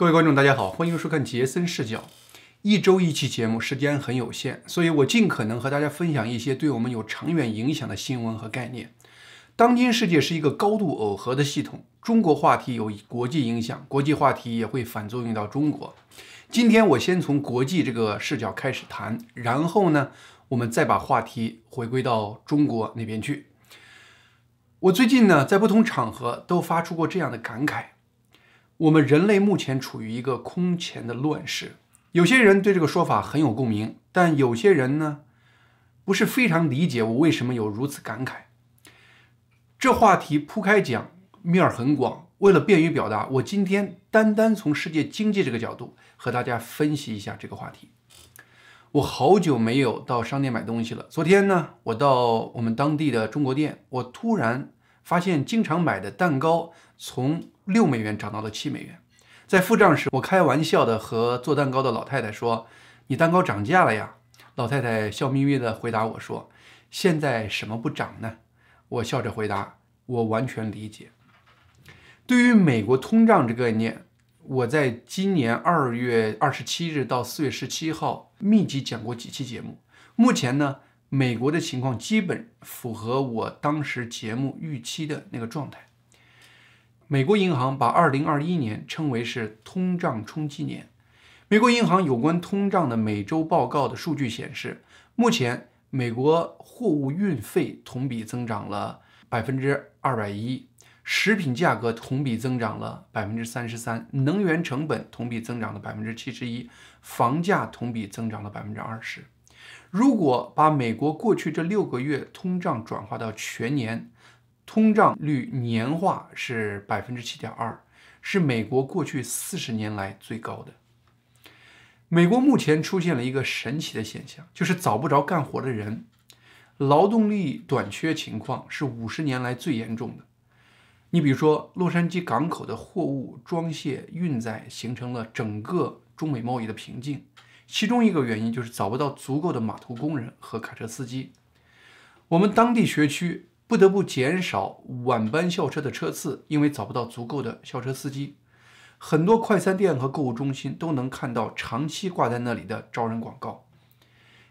各位观众，大家好，欢迎收看杰森视角。一周一期节目，时间很有限，所以我尽可能和大家分享一些对我们有长远影响的新闻和概念。当今世界是一个高度耦合的系统，中国话题有国际影响，国际话题也会反作用到中国。今天我先从国际这个视角开始谈，然后呢，我们再把话题回归到中国那边去。我最近呢，在不同场合都发出过这样的感慨：我们人类目前处于一个空前的乱世。有些人对这个说法很有共鸣，但有些人呢，不是非常理解我为什么有如此感慨。这话题铺开讲，面儿很广。为了便于表达，我今天单单从世界经济这个角度和大家分析一下这个话题。我好久没有到商店买东西了。昨天呢，我到我们当地的中国店，我突然发现经常买的蛋糕从六美元涨到了七美元。在付账时，我开玩笑的和做蛋糕的老太太说：“你蛋糕涨价了呀？”老太太笑眯眯的回答我说：“现在什么不涨呢？”我笑着回答：“我完全理解。”对于美国通胀这个概念。我在今年二月二十七日到四月十七号密集讲过几期节目。目前呢，美国的情况基本符合我当时节目预期的那个状态。美国银行把二零二一年称为是通胀冲击年。美国银行有关通胀的每周报告的数据显示，目前美国货物运费同比增长了百分之二百一。食品价格同比增长了百分之三十三，能源成本同比增长了百分之七十一，房价同比增长了百分之二十。如果把美国过去这六个月通胀转化到全年，通胀率年化是百分之七点二，是美国过去四十年来最高的。美国目前出现了一个神奇的现象，就是找不着干活的人，劳动力短缺情况是五十年来最严重的。你比如说，洛杉矶港口的货物装卸运载形成了整个中美贸易的瓶颈，其中一个原因就是找不到足够的码头工人和卡车司机。我们当地学区不得不减少晚班校车的车次，因为找不到足够的校车司机。很多快餐店和购物中心都能看到长期挂在那里的招人广告。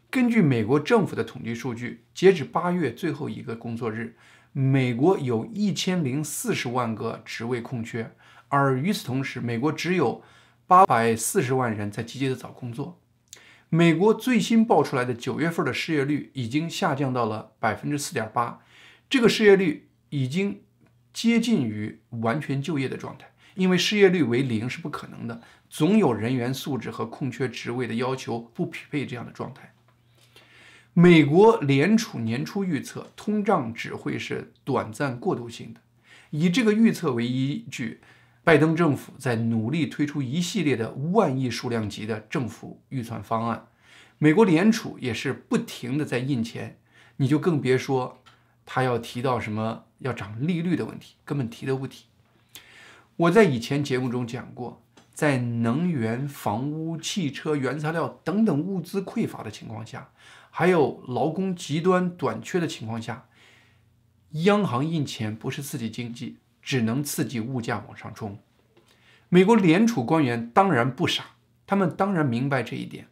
根据美国政府的统计数据，截止八月最后一个工作日。美国有一千零四十万个职位空缺，而与此同时，美国只有八百四十万人在积极的找工作。美国最新报出来的九月份的失业率已经下降到了百分之四点八，这个失业率已经接近于完全就业的状态，因为失业率为零是不可能的，总有人员素质和空缺职位的要求不匹配这样的状态。美国联储年初预测，通胀只会是短暂过渡性的。以这个预测为依据，拜登政府在努力推出一系列的万亿数量级的政府预算方案。美国联储也是不停的在印钱，你就更别说他要提到什么要涨利率的问题，根本提都不提。我在以前节目中讲过，在能源、房屋、汽车、原材料等等物资匮乏的情况下。还有劳工极端短缺的情况下，央行印钱不是刺激经济，只能刺激物价往上冲。美国联储官员当然不傻，他们当然明白这一点。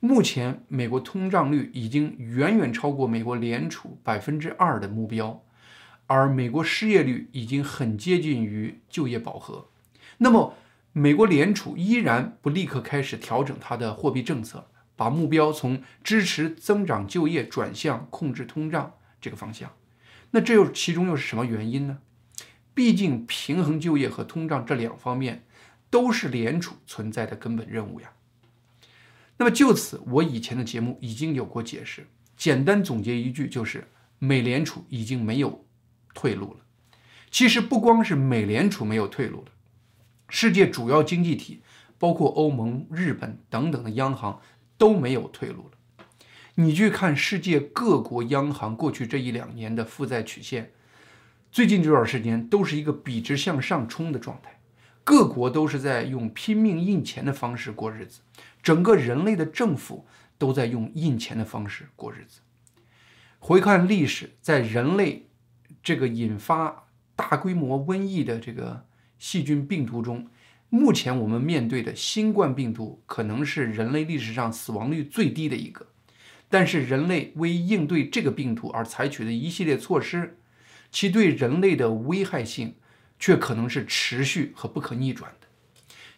目前，美国通胀率已经远远超过美国联储百分之二的目标，而美国失业率已经很接近于就业饱和。那么，美国联储依然不立刻开始调整它的货币政策。把目标从支持增长就业转向控制通胀这个方向，那这又其中又是什么原因呢？毕竟平衡就业和通胀这两方面都是联储存在的根本任务呀。那么就此，我以前的节目已经有过解释，简单总结一句就是：美联储已经没有退路了。其实不光是美联储没有退路了，世界主要经济体，包括欧盟、日本等等的央行。都没有退路了。你去看世界各国央行过去这一两年的负债曲线，最近这段时间都是一个笔直向上冲的状态。各国都是在用拼命印钱的方式过日子，整个人类的政府都在用印钱的方式过日子。回看历史，在人类这个引发大规模瘟疫的这个细菌病毒中，目前我们面对的新冠病毒可能是人类历史上死亡率最低的一个，但是人类为应对这个病毒而采取的一系列措施，其对人类的危害性却可能是持续和不可逆转的。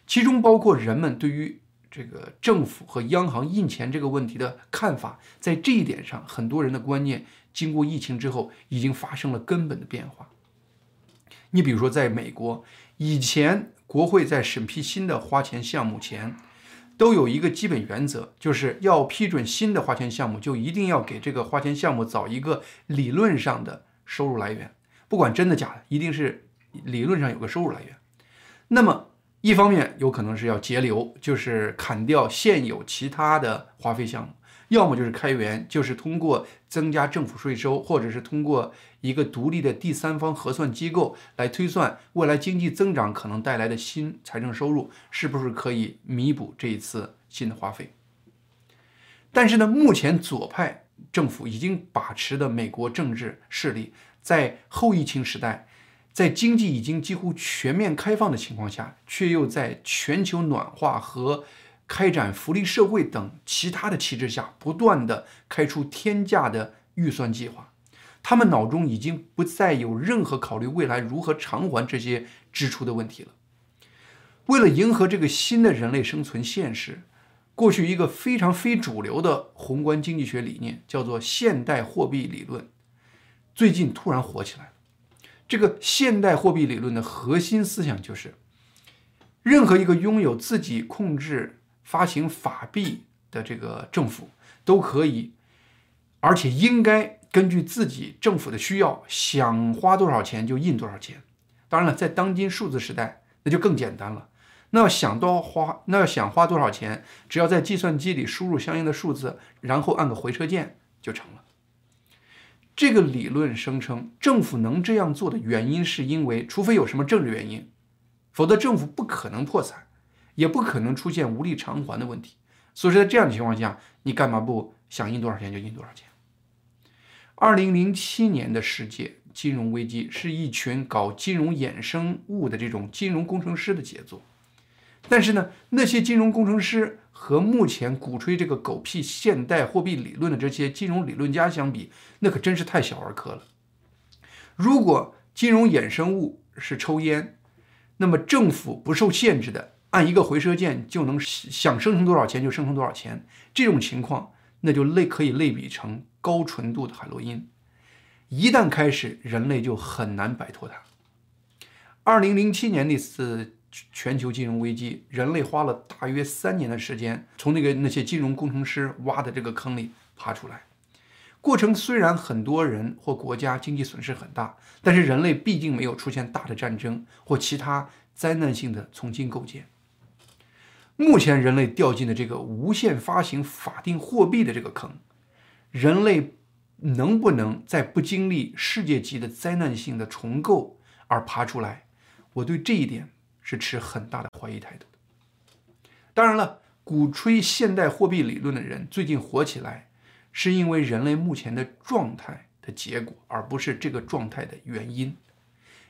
其中包括人们对于这个政府和央行印钱这个问题的看法，在这一点上，很多人的观念经过疫情之后已经发生了根本的变化。你比如说，在美国以前。国会在审批新的花钱项目前，都有一个基本原则，就是要批准新的花钱项目，就一定要给这个花钱项目找一个理论上的收入来源，不管真的假的，一定是理论上有个收入来源。那么，一方面有可能是要节流，就是砍掉现有其他的花费项目。要么就是开源，就是通过增加政府税收，或者是通过一个独立的第三方核算机构来推算未来经济增长可能带来的新财政收入是不是可以弥补这一次新的花费。但是呢，目前左派政府已经把持的美国政治势力，在后疫情时代，在经济已经几乎全面开放的情况下，却又在全球暖化和开展福利社会等其他的旗帜下，不断的开出天价的预算计划，他们脑中已经不再有任何考虑未来如何偿还这些支出的问题了。为了迎合这个新的人类生存现实，过去一个非常非主流的宏观经济学理念叫做现代货币理论，最近突然火起来了。这个现代货币理论的核心思想就是，任何一个拥有自己控制。发行法币的这个政府都可以，而且应该根据自己政府的需要，想花多少钱就印多少钱。当然了，在当今数字时代，那就更简单了。那要想多花，那要想花多少钱，只要在计算机里输入相应的数字，然后按个回车键就成了。这个理论声称，政府能这样做的原因，是因为除非有什么政治原因，否则政府不可能破产。也不可能出现无力偿还的问题，所以说在这样的情况下，你干嘛不想印多少钱就印多少钱？二零零七年的世界金融危机是一群搞金融衍生物的这种金融工程师的杰作，但是呢，那些金融工程师和目前鼓吹这个狗屁现代货币理论的这些金融理论家相比，那可真是太小儿科了。如果金融衍生物是抽烟，那么政府不受限制的。按一个回车键就能想生成多少钱就生成多少钱，这种情况那就类可以类比成高纯度的海洛因，一旦开始，人类就很难摆脱它。二零零七年那次全球金融危机，人类花了大约三年的时间从那个那些金融工程师挖的这个坑里爬出来。过程虽然很多人或国家经济损失很大，但是人类毕竟没有出现大的战争或其他灾难性的重新构建。目前人类掉进的这个无限发行法定货币的这个坑，人类能不能在不经历世界级的灾难性的重构而爬出来？我对这一点是持很大的怀疑态度的。当然了，鼓吹现代货币理论的人最近火起来，是因为人类目前的状态的结果，而不是这个状态的原因。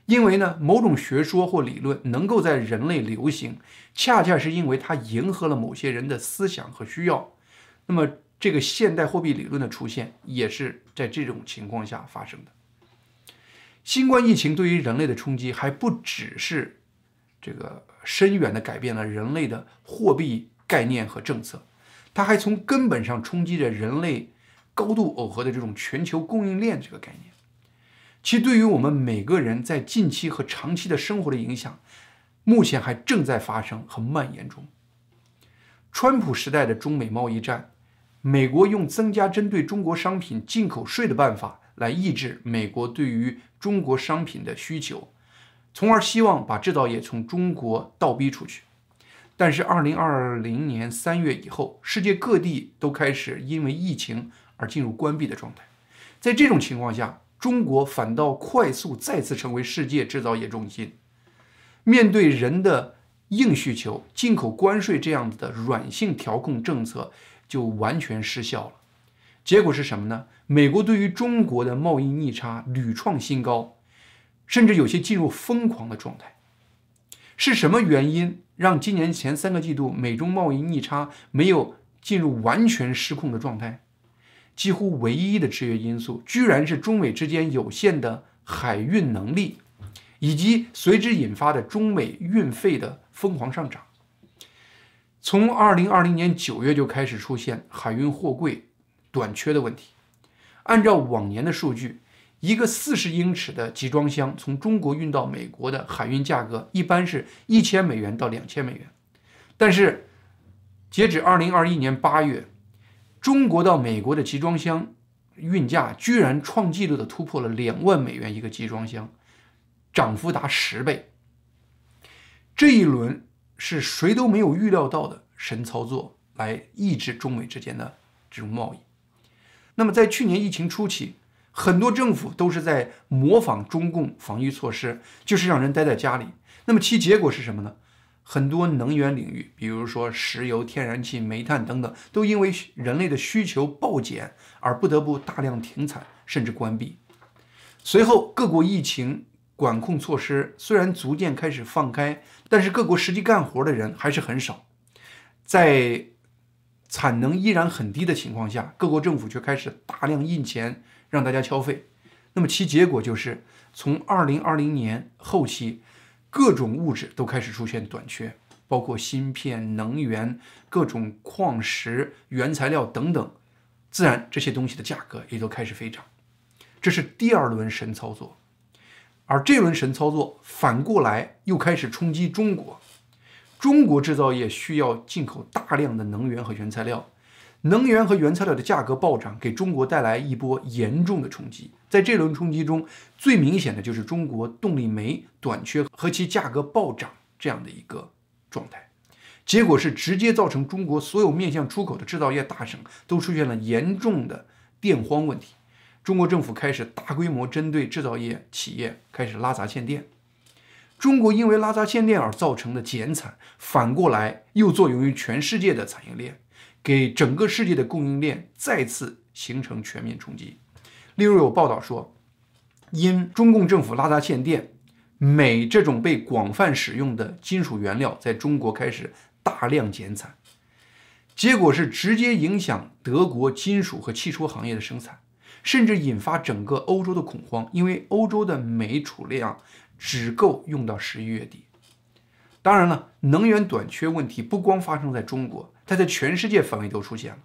因为呢，某种学说或理论能够在人类流行，恰恰是因为它迎合了某些人的思想和需要。那么，这个现代货币理论的出现也是在这种情况下发生的。新冠疫情对于人类的冲击还不只是这个深远地改变了人类的货币概念和政策，它还从根本上冲击着人类高度耦合的这种全球供应链这个概念。其对于我们每个人在近期和长期的生活的影响，目前还正在发生和蔓延中。川普时代的中美贸易战，美国用增加针对中国商品进口税的办法来抑制美国对于中国商品的需求，从而希望把制造业从中国倒逼出去。但是，二零二零年三月以后，世界各地都开始因为疫情而进入关闭的状态。在这种情况下，中国反倒快速再次成为世界制造业中心。面对人的硬需求，进口关税这样子的软性调控政策就完全失效了。结果是什么呢？美国对于中国的贸易逆差屡创新高，甚至有些进入疯狂的状态。是什么原因让今年前三个季度美中贸易逆差没有进入完全失控的状态？几乎唯一的制约因素，居然是中美之间有限的海运能力，以及随之引发的中美运费的疯狂上涨。从二零二零年九月就开始出现海运货柜短缺的问题。按照往年的数据，一个四十英尺的集装箱从中国运到美国的海运价格一般是一千美元到两千美元，但是截止二零二一年八月，中国到美国的集装箱运价居然创纪录的突破了两万美元一个集装箱，涨幅达十倍。这一轮是谁都没有预料到的神操作，来抑制中美之间的这种贸易。那么，在去年疫情初期，很多政府都是在模仿中共防御措施，就是让人待在家里。那么其结果是什么呢？很多能源领域，比如说石油、天然气、煤炭等等，都因为人类的需求暴减而不得不大量停产甚至关闭。随后，各国疫情管控措施虽然逐渐开始放开，但是各国实际干活的人还是很少。在产能依然很低的情况下，各国政府却开始大量印钱让大家消费。那么其结果就是，从二零二零年后期，各种物质都开始出现短缺，包括芯片、能源、各种矿石、原材料等等，自然这些东西的价格也都开始飞涨。这是第二轮神操作，而这轮神操作反过来又开始冲击中国。中国制造业需要进口大量的能源和原材料，能源和原材料的价格暴涨，给中国带来一波严重的冲击。在这轮冲击中，最明显的就是中国动力煤短缺和其价格暴涨这样的一个状态。结果是直接造成中国所有面向出口的制造业大省都出现了严重的电荒问题。中国政府开始大规模针对制造业企业开始拉闸限电。中国因为拉闸限电而造成的减产，反过来又作用于全世界的产业链，给整个世界的供应链再次形成全面冲击。例如有报道说，因中共政府拉闸限电，镁这种被广泛使用的金属原料在中国开始大量减产，结果是直接影响德国金属和汽车行业的生产，甚至引发整个欧洲的恐慌，因为欧洲的镁储量。只够用到十一月底。当然了，能源短缺问题不光发生在中国，它在全世界范围都出现了，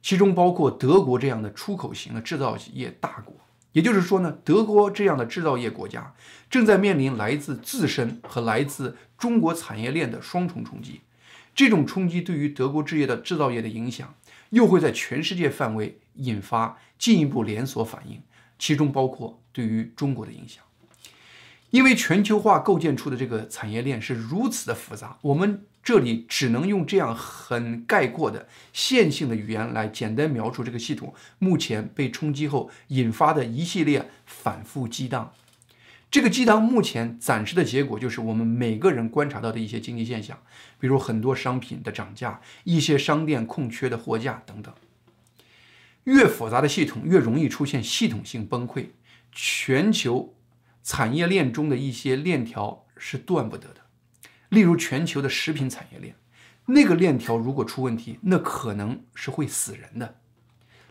其中包括德国这样的出口型的制造业大国。也就是说呢，德国这样的制造业国家正在面临来自自身和来自中国产业链的双重冲击。这种冲击对于德国制业的制造业的影响，又会在全世界范围引发进一步连锁反应，其中包括对于中国的影响。因为全球化构建出的这个产业链是如此的复杂，我们这里只能用这样很概括的线性的语言来简单描述这个系统目前被冲击后引发的一系列反复激荡。这个激荡目前暂时的结果就是我们每个人观察到的一些经济现象，比如很多商品的涨价、一些商店空缺的货架等等。越复杂的系统越容易出现系统性崩溃，全球。产业链中的一些链条是断不得的，例如全球的食品产业链，那个链条如果出问题，那可能是会死人的。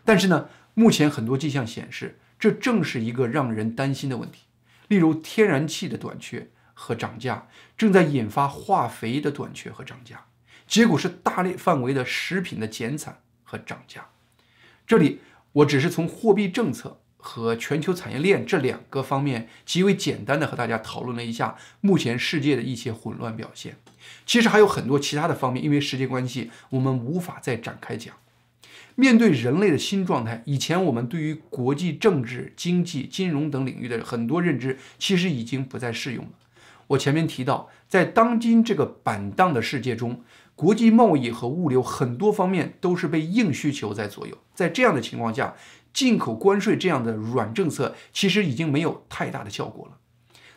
但是呢，目前很多迹象显示，这正是一个让人担心的问题。例如，天然气的短缺和涨价，正在引发化肥的短缺和涨价，结果是大类范围的食品的减产和涨价。这里我只是从货币政策。和全球产业链这两个方面极为简单的和大家讨论了一下目前世界的一些混乱表现。其实还有很多其他的方面，因为时间关系，我们无法再展开讲。面对人类的新状态，以前我们对于国际政治、经济、金融等领域的很多认知，其实已经不再适用了。我前面提到，在当今这个板荡的世界中，国际贸易和物流很多方面都是被硬需求在左右。在这样的情况下，进口关税这样的软政策其实已经没有太大的效果了。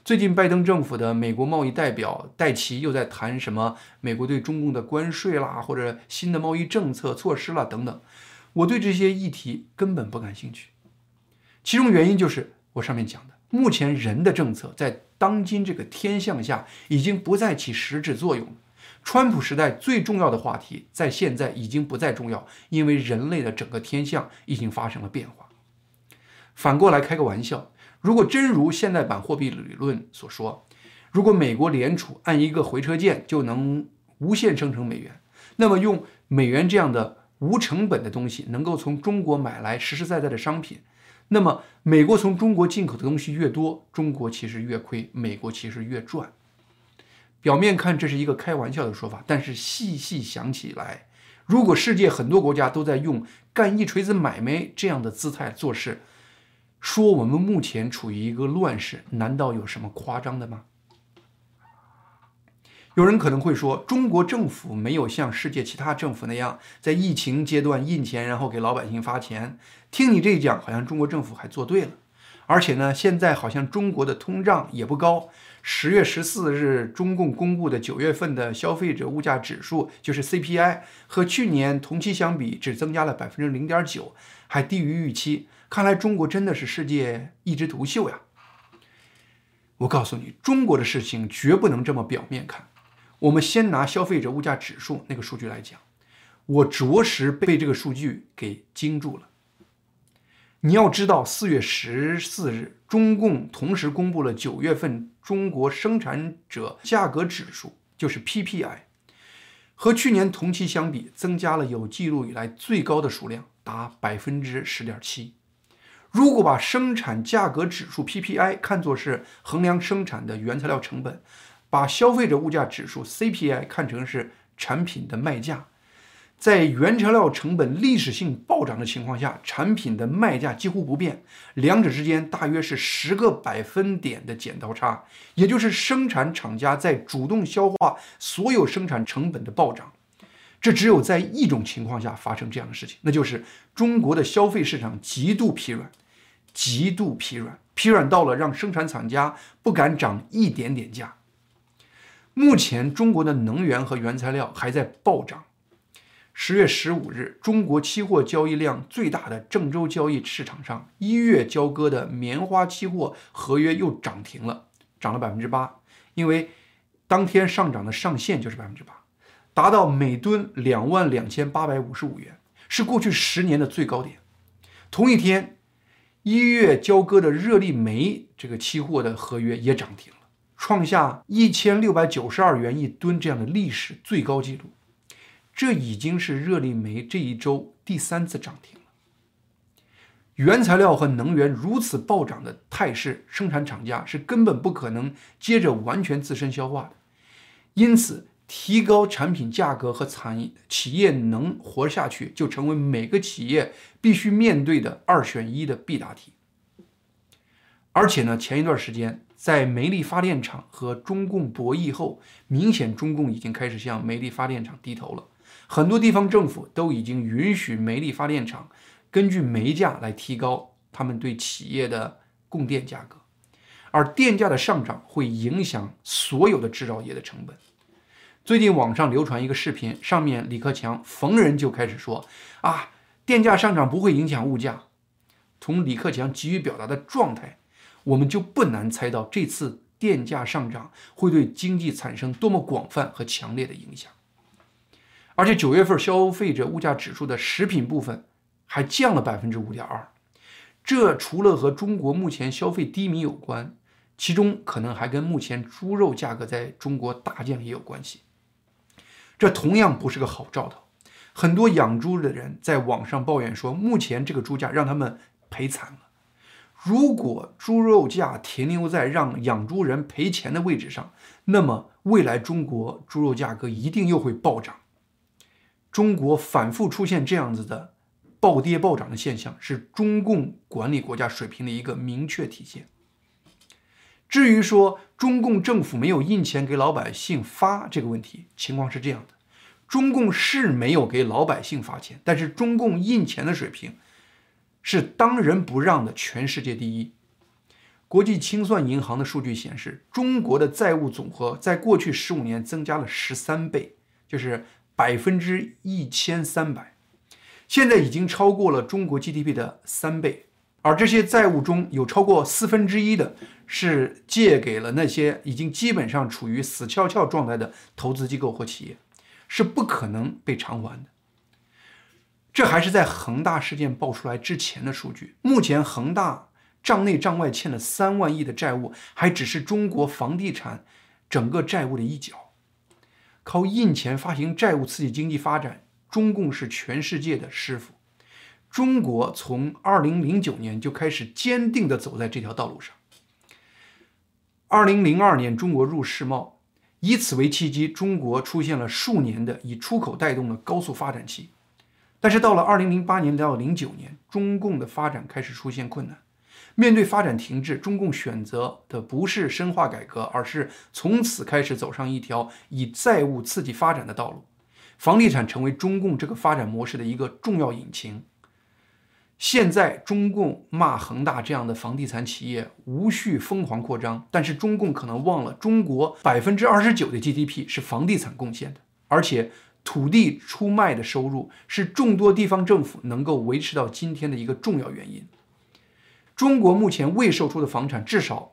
最近，拜登政府的美国贸易代表戴奇又在谈什么美国对中共的关税啦，或者新的贸易政策措施啦等等。我对这些议题根本不感兴趣。其中原因就是我上面讲的，目前人的政策在当今这个天象下已经不再起实质作用了。川普时代最重要的话题在现在已经不再重要，因为人类的整个天象已经发生了变化。反过来开个玩笑，如果真如现代版货币理论所说，如果美国联储按一个回车键就能无限生成美元，那么用美元这样的无成本的东西能够从中国买来实实在在的商品，那么美国从中国进口的东西越多，中国其实越亏，美国其实越赚。表面看这是一个开玩笑的说法，但是细细想起来，如果世界很多国家都在用干一锤子买卖这样的姿态做事，说我们目前处于一个乱世，难道有什么夸张的吗？有人可能会说，中国政府没有像世界其他政府那样在疫情阶段印钱，然后给老百姓发钱。听你这一讲，好像中国政府还做对了。而且呢，现在好像中国的通胀也不高。十月十四日，中共公布的九月份的消费者物价指数，就是 CPI，和去年同期相比只增加了百分之零点九，还低于预期。看来中国真的是世界一枝独秀呀！我告诉你，中国的事情绝不能这么表面看。我们先拿消费者物价指数那个数据来讲，我着实被这个数据给惊住了。你要知道，四月十四日，中共同时公布了九月份中国生产者价格指数，就是 PPI，和去年同期相比，增加了有记录以来最高的数量，达百分之十点七。如果把生产价格指数 PPI 看作是衡量生产的原材料成本，把消费者物价指数 CPI 看成是产品的卖价。在原材料成本历史性暴涨的情况下，产品的卖价几乎不变，两者之间大约是十个百分点的剪刀差，也就是生产厂家在主动消化所有生产成本的暴涨。这只有在一种情况下发生这样的事情，那就是中国的消费市场极度疲软，极度疲软，疲软到了让生产厂家不敢涨一点点价。目前，中国的能源和原材料还在暴涨。十月十五日，中国期货交易量最大的郑州交易市场上，一月交割的棉花期货合约又涨停了，涨了百分之八。因为当天上涨的上限就是百分之八，达到每吨两万两千八百五十五元，是过去十年的最高点。同一天，一月交割的热力煤这个期货的合约也涨停了，创下一千六百九十二元一吨这样的历史最高纪录。这已经是热力煤这一周第三次涨停了。原材料和能源如此暴涨的态势，生产厂家是根本不可能接着完全自身消化的。因此，提高产品价格和产业企业能活下去，就成为每个企业必须面对的二选一的必答题。而且呢，前一段时间在煤力发电厂和中共博弈后，明显中共已经开始向煤力发电厂低头了。很多地方政府都已经允许煤力发电厂根据煤价来提高他们对企业的供电价格，而电价的上涨会影响所有的制造业的成本。最近网上流传一个视频，上面李克强逢人就开始说：“啊，电价上涨不会影响物价。”从李克强急于表达的状态，我们就不难猜到这次电价上涨会对经济产生多么广泛和强烈的影响。而且九月份消费者物价指数的食品部分还降了百分之五点二，这除了和中国目前消费低迷有关，其中可能还跟目前猪肉价格在中国大降也有关系。这同样不是个好兆头。很多养猪的人在网上抱怨说，目前这个猪价让他们赔惨了。如果猪肉价停留在让养猪人赔钱的位置上，那么未来中国猪肉价格一定又会暴涨。中国反复出现这样子的暴跌暴涨的现象，是中共管理国家水平的一个明确体现。至于说中共政府没有印钱给老百姓发这个问题，情况是这样的：中共是没有给老百姓发钱，但是中共印钱的水平是当仁不让的全世界第一。国际清算银行的数据显示，中国的债务总和在过去十五年增加了十三倍，就是。百分之一千三百，现在已经超过了中国 GDP 的三倍。而这些债务中有超过四分之一的是借给了那些已经基本上处于死翘翘状态的投资机构或企业，是不可能被偿还的。这还是在恒大事件爆出来之前的数据。目前恒大账内账外欠了三万亿的债务，还只是中国房地产整个债务的一角。靠印钱发行债务刺激经济发展，中共是全世界的师傅。中国从二零零九年就开始坚定地走在这条道路上。二零零二年，中国入世贸，以此为契机，中国出现了数年的以出口带动的高速发展期。但是到了二零零八年到零九年，中共的发展开始出现困难。面对发展停滞，中共选择的不是深化改革，而是从此开始走上一条以债务刺激发展的道路。房地产成为中共这个发展模式的一个重要引擎。现在中共骂恒大这样的房地产企业无序疯狂扩张，但是中共可能忘了，中国百分之二十九的 GDP 是房地产贡献的，而且土地出卖的收入是众多地方政府能够维持到今天的一个重要原因。中国目前未售出的房产至少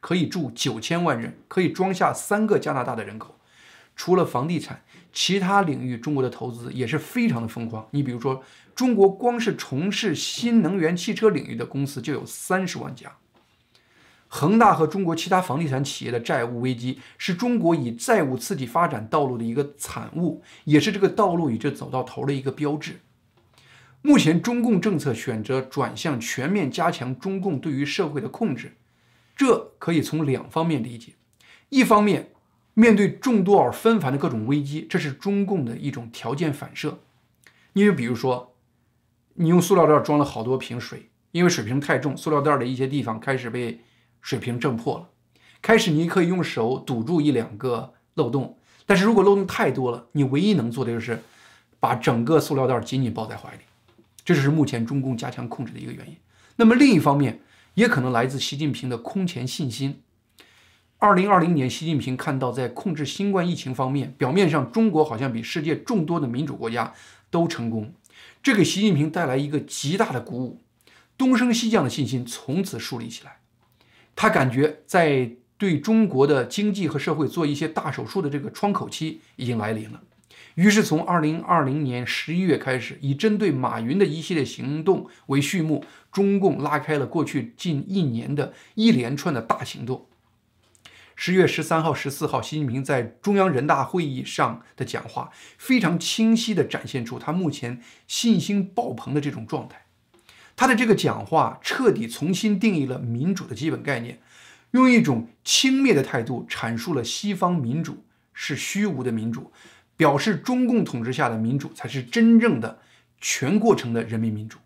可以住九千万人，可以装下三个加拿大的人口。除了房地产，其他领域中国的投资也是非常的疯狂。你比如说。中国光是从事新能源汽车领域的公司就有三十万家。恒大和中国其他房地产企业的债务危机，是中国以债务刺激发展道路的一个产物，也是这个道路已经走到头的一个标志。目前中共政策选择转向全面加强中共对于社会的控制，这可以从两方面理解：一方面，面对众多而纷繁的各种危机，这是中共的一种条件反射。你就比如说。你用塑料袋装了好多瓶水，因为水瓶太重，塑料袋的一些地方开始被水瓶震破了。开始你可以用手堵住一两个漏洞，但是如果漏洞太多了，你唯一能做的就是把整个塑料袋紧紧抱在怀里。这就是目前中共加强控制的一个原因。那么另一方面，也可能来自习近平的空前信心。二零二零年，习近平看到在控制新冠疫情方面，表面上中国好像比世界众多的民主国家都成功。这给习近平带来一个极大的鼓舞，东升西降的信心从此树立起来。他感觉在对中国的经济和社会做一些大手术的这个窗口期已经来临了。于是从二零二零年十一月开始，以针对马云的一系列行动为序幕，中共拉开了过去近一年的一连串的大行动。十月十三号、十四号，习近平在中央人大会议上的讲话，非常清晰地展现出他目前信心爆棚的这种状态。他的这个讲话彻底重新定义了民主的基本概念，用一种轻蔑的态度阐述了西方民主是虚无的民主，表示中共统治下的民主才是真正的全过程的人民民主。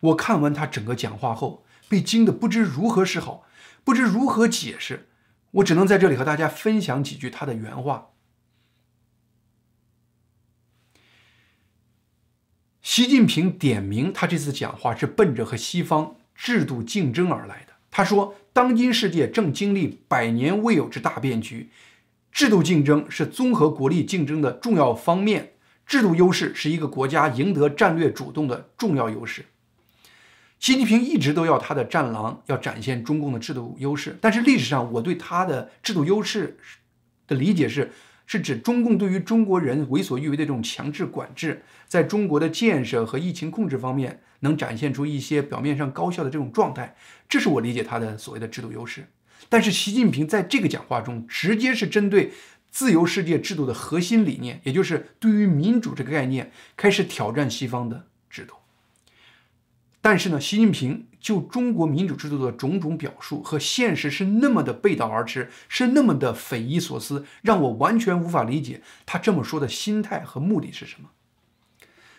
我看完他整个讲话后，被惊得不知如何是好，不知如何解释。我只能在这里和大家分享几句他的原话。习近平点名，他这次讲话是奔着和西方制度竞争而来的。他说：“当今世界正经历百年未有之大变局，制度竞争是综合国力竞争的重要方面，制度优势是一个国家赢得战略主动的重要优势。”习近平一直都要他的战狼要展现中共的制度优势，但是历史上我对他的制度优势的理解是，是指中共对于中国人为所欲为的这种强制管制，在中国的建设和疫情控制方面能展现出一些表面上高效的这种状态，这是我理解他的所谓的制度优势。但是习近平在这个讲话中，直接是针对自由世界制度的核心理念，也就是对于民主这个概念，开始挑战西方的制度。但是呢，习近平就中国民主制度的种种表述和现实是那么的背道而驰，是那么的匪夷所思，让我完全无法理解他这么说的心态和目的是什么。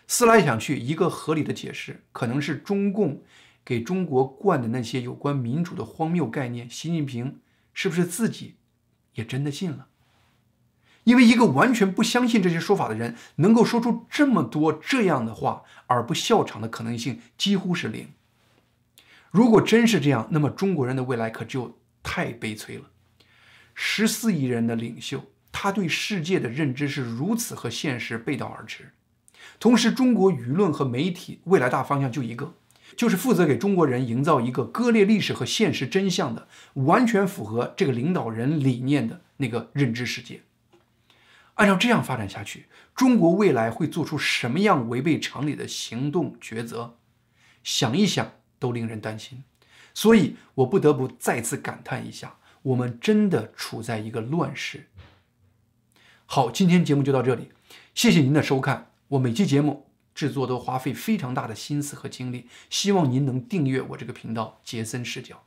思来想去，一个合理的解释可能是中共给中国灌的那些有关民主的荒谬概念，习近平是不是自己也真的信了？因为一个完全不相信这些说法的人，能够说出这么多这样的话而不笑场的可能性几乎是零。如果真是这样，那么中国人的未来可就太悲催了。十四亿人的领袖，他对世界的认知是如此和现实背道而驰。同时，中国舆论和媒体未来大方向就一个，就是负责给中国人营造一个割裂历史和现实真相的，完全符合这个领导人理念的那个认知世界。按照这样发展下去，中国未来会做出什么样违背常理的行动抉择？想一想都令人担心。所以我不得不再次感叹一下：我们真的处在一个乱世。好，今天节目就到这里，谢谢您的收看。我每期节目制作都花费非常大的心思和精力，希望您能订阅我这个频道，杰森视角。